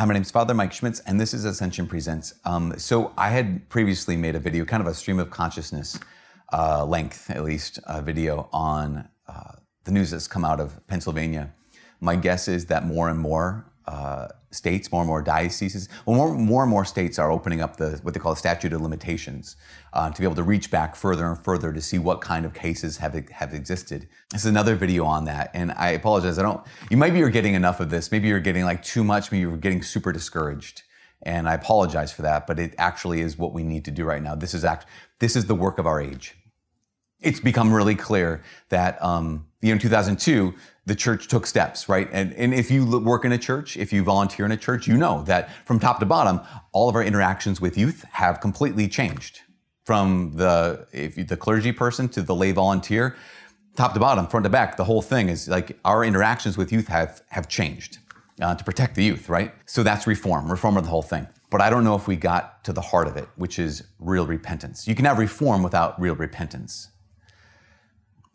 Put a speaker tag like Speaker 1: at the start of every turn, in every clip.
Speaker 1: Hi, my name is Father Mike Schmitz, and this is Ascension Presents. Um, so, I had previously made a video, kind of a stream of consciousness uh, length, at least, a video on uh, the news that's come out of Pennsylvania. My guess is that more and more uh, states, more and more dioceses, well, more, more and more states are opening up the what they call the statute of limitations uh, to be able to reach back further and further to see what kind of cases have have existed. This is another video on that, and I apologize. I don't. You maybe you're getting enough of this. Maybe you're getting like too much. Maybe you're getting super discouraged, and I apologize for that. But it actually is what we need to do right now. This is act. This is the work of our age. It's become really clear that um, you know, in 2002, the church took steps, right? And, and if you work in a church, if you volunteer in a church, you know that from top to bottom, all of our interactions with youth have completely changed. From the you, the clergy person to the lay volunteer, top to bottom, front to back, the whole thing is like our interactions with youth have have changed uh, to protect the youth, right? So that's reform, reform of the whole thing. But I don't know if we got to the heart of it, which is real repentance. You can have reform without real repentance.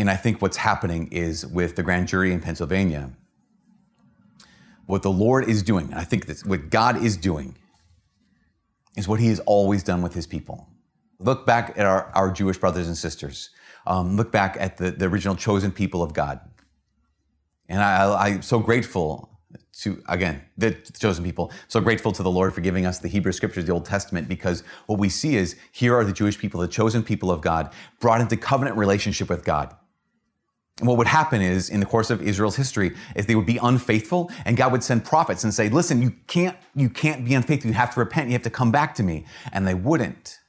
Speaker 1: And I think what's happening is with the grand jury in Pennsylvania, what the Lord is doing, I think that's what God is doing, is what He has always done with His people. Look back at our, our Jewish brothers and sisters. Um, look back at the, the original chosen people of God. And I, I'm so grateful to, again, the chosen people, so grateful to the Lord for giving us the Hebrew scriptures, the Old Testament, because what we see is here are the Jewish people, the chosen people of God, brought into covenant relationship with God. And what would happen is, in the course of Israel's history, is they would be unfaithful, and God would send prophets and say, "Listen, you can't, you can't be unfaithful. You have to repent. You have to come back to me." And they wouldn't.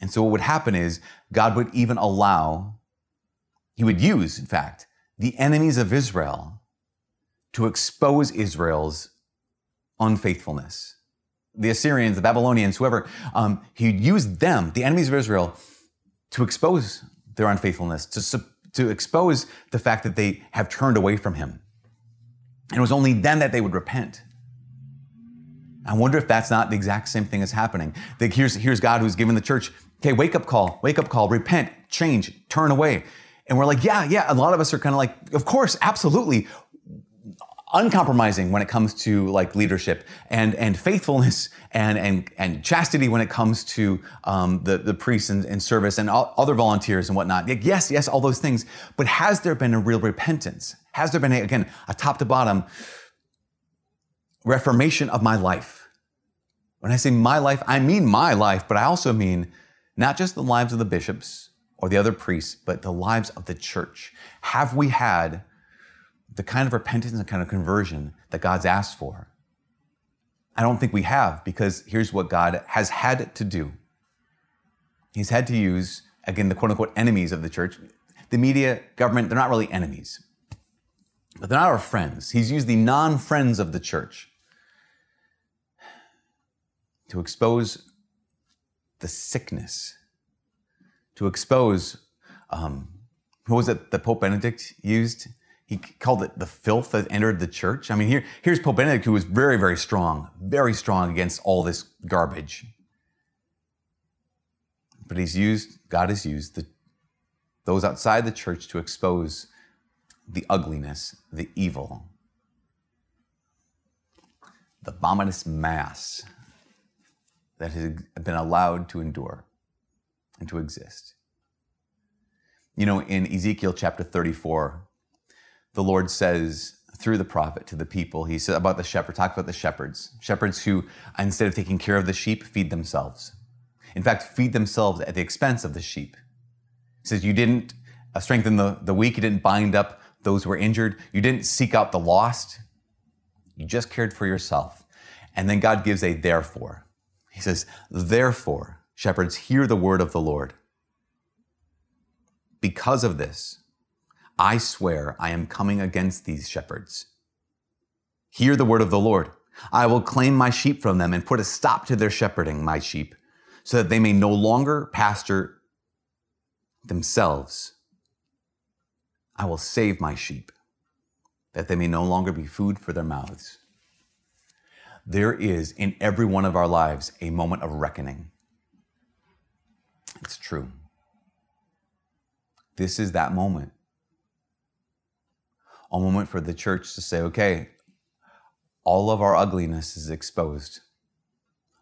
Speaker 1: And so, what would happen is, God would even allow, He would use, in fact, the enemies of Israel to expose Israel's unfaithfulness. The Assyrians, the Babylonians, whoever, um, He'd use them, the enemies of Israel, to expose their unfaithfulness, to, to expose the fact that they have turned away from him. And it was only then that they would repent. I wonder if that's not the exact same thing as happening. That here's, here's God who's given the church, okay, wake up call, wake up call, repent, change, turn away. And we're like, yeah, yeah. A lot of us are kind of like, of course, absolutely uncompromising when it comes to like leadership and and faithfulness and and and chastity when it comes to um, the the priests and, and service and all, other volunteers and whatnot. Like, Yes, yes, all those things. But has there been a real repentance? Has there been a, again a top to bottom reformation of my life? When I say my life, I mean my life, but I also mean not just the lives of the bishops or the other priests, but the lives of the church. Have we had the kind of repentance and kind of conversion that God's asked for? I don't think we have because here's what God has had to do. He's had to use, again, the quote unquote enemies of the church. The media, government, they're not really enemies, but they're not our friends. He's used the non friends of the church to expose the sickness, to expose, um, what was it that Pope Benedict used? He called it the filth that entered the church. I mean, here, here's Pope Benedict, who was very, very strong, very strong against all this garbage. But he's used, God has used the, those outside the church to expose the ugliness, the evil, the abominous mass that has been allowed to endure and to exist. You know, in Ezekiel chapter 34, the Lord says through the prophet to the people, he said about the shepherd, talk about the shepherds, shepherds who, instead of taking care of the sheep, feed themselves. In fact, feed themselves at the expense of the sheep. He says, You didn't uh, strengthen the, the weak, you didn't bind up those who were injured, you didn't seek out the lost, you just cared for yourself. And then God gives a therefore. He says, Therefore, shepherds, hear the word of the Lord. Because of this, I swear I am coming against these shepherds. Hear the word of the Lord. I will claim my sheep from them and put a stop to their shepherding my sheep, so that they may no longer pasture themselves. I will save my sheep, that they may no longer be food for their mouths. There is in every one of our lives a moment of reckoning. It's true. This is that moment a moment for the church to say, okay, all of our ugliness is exposed.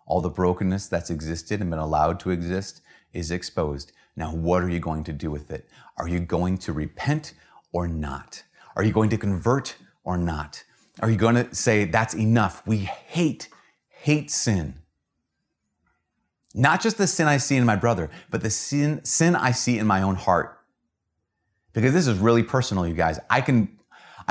Speaker 1: All the brokenness that's existed and been allowed to exist is exposed. Now, what are you going to do with it? Are you going to repent or not? Are you going to convert or not? Are you going to say, that's enough? We hate, hate sin. Not just the sin I see in my brother, but the sin, sin I see in my own heart. Because this is really personal, you guys. I can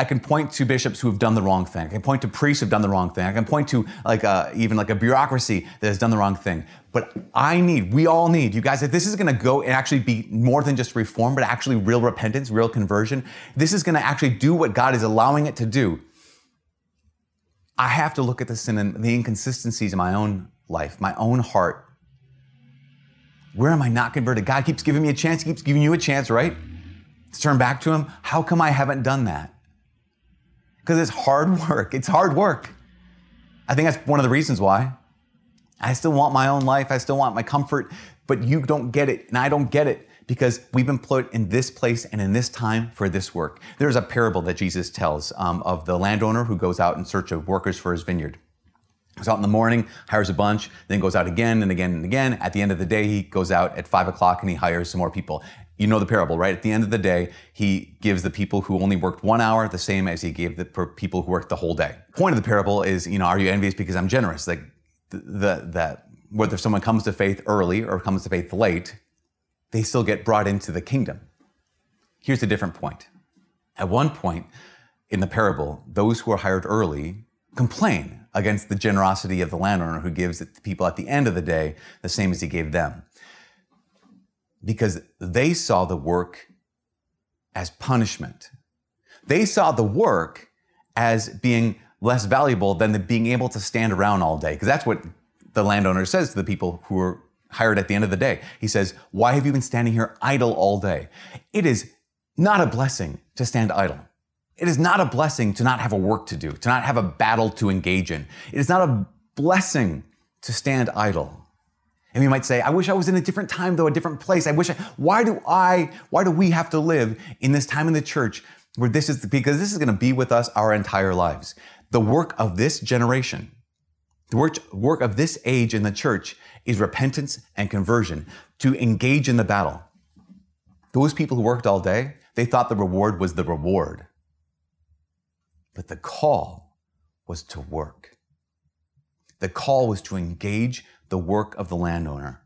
Speaker 1: I can point to bishops who have done the wrong thing. I can point to priests who have done the wrong thing. I can point to like a, uh, even like a bureaucracy that has done the wrong thing. But I need, we all need, you guys, if this is going to go and actually be more than just reform, but actually real repentance, real conversion, this is going to actually do what God is allowing it to do. I have to look at the sin and the inconsistencies in my own life, my own heart. Where am I not converted? God keeps giving me a chance, He keeps giving you a chance, right? To turn back to Him. How come I haven't done that? Because it's hard work. It's hard work. I think that's one of the reasons why. I still want my own life. I still want my comfort, but you don't get it, and I don't get it because we've been put in this place and in this time for this work. There's a parable that Jesus tells um, of the landowner who goes out in search of workers for his vineyard. Goes out in the morning, hires a bunch, then goes out again and again and again. At the end of the day, he goes out at five o'clock and he hires some more people. You know the parable, right? At the end of the day, he gives the people who only worked one hour the same as he gave the people who worked the whole day. Point of the parable is, you know, are you envious because I'm generous? Like the, the that whether someone comes to faith early or comes to faith late, they still get brought into the kingdom. Here's a different point. At one point in the parable, those who are hired early complain against the generosity of the landowner who gives it the people at the end of the day the same as he gave them. Because they saw the work as punishment. They saw the work as being less valuable than the being able to stand around all day. Because that's what the landowner says to the people who are hired at the end of the day. He says, Why have you been standing here idle all day? It is not a blessing to stand idle. It is not a blessing to not have a work to do, to not have a battle to engage in. It is not a blessing to stand idle. And we might say, I wish I was in a different time, though, a different place. I wish I, why do I, why do we have to live in this time in the church where this is, because this is going to be with us our entire lives. The work of this generation, the work, work of this age in the church is repentance and conversion, to engage in the battle. Those people who worked all day, they thought the reward was the reward. But the call was to work. The call was to engage the work of the landowner.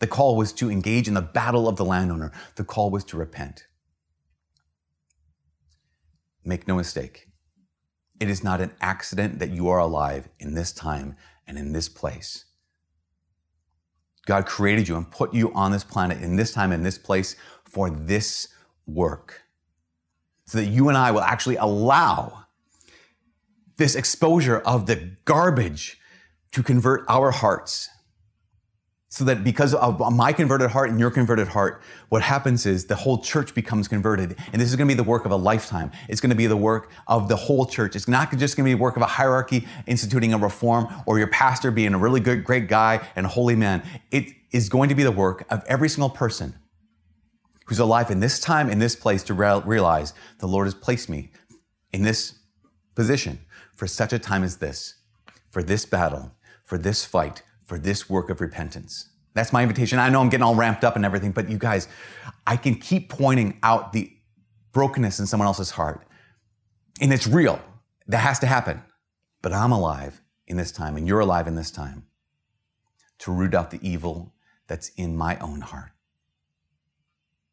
Speaker 1: The call was to engage in the battle of the landowner. The call was to repent. Make no mistake, it is not an accident that you are alive in this time and in this place. God created you and put you on this planet in this time and this place for this work so that you and I will actually allow this exposure of the garbage to convert our hearts. So that because of my converted heart and your converted heart, what happens is the whole church becomes converted. And this is to be the work of a lifetime. It's to be the work of the whole church. It's not just to be the work of a hierarchy instituting a reform or your pastor being a really good, great guy and holy man. It is going to be the work of every single person who's alive in this time, in this place, to realize the Lord has placed me in this position for such a time as this, for this battle, for this fight, for this work of repentance. That's my invitation. I know I'm getting all ramped up and everything, but you guys, I can keep pointing out the brokenness in someone else's heart. And it's real. That has to happen. But I'm alive in this time, and you're alive in this time to root out the evil that's in my own heart.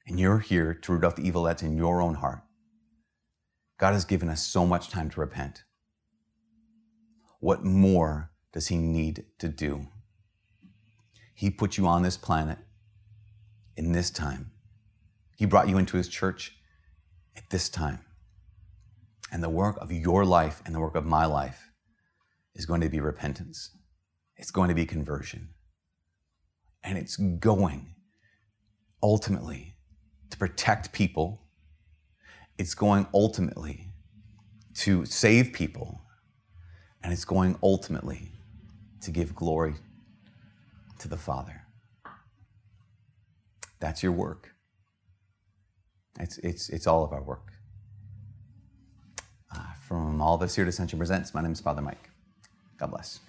Speaker 1: And you're here to root out the evil that's in your own heart. God has given us so much time to repent. What more does He need to do? He put you on this planet in this time. He brought you into His church at this time. And the work of your life and the work of my life is going to be repentance. It's going to be conversion. And it's going ultimately to protect people. It's going ultimately to save people. And it's going ultimately to give glory to the Father. That's your work. It's, it's, it's all of our work. Uh, from all of us here at Ascension Presents, my name is Father Mike. God bless.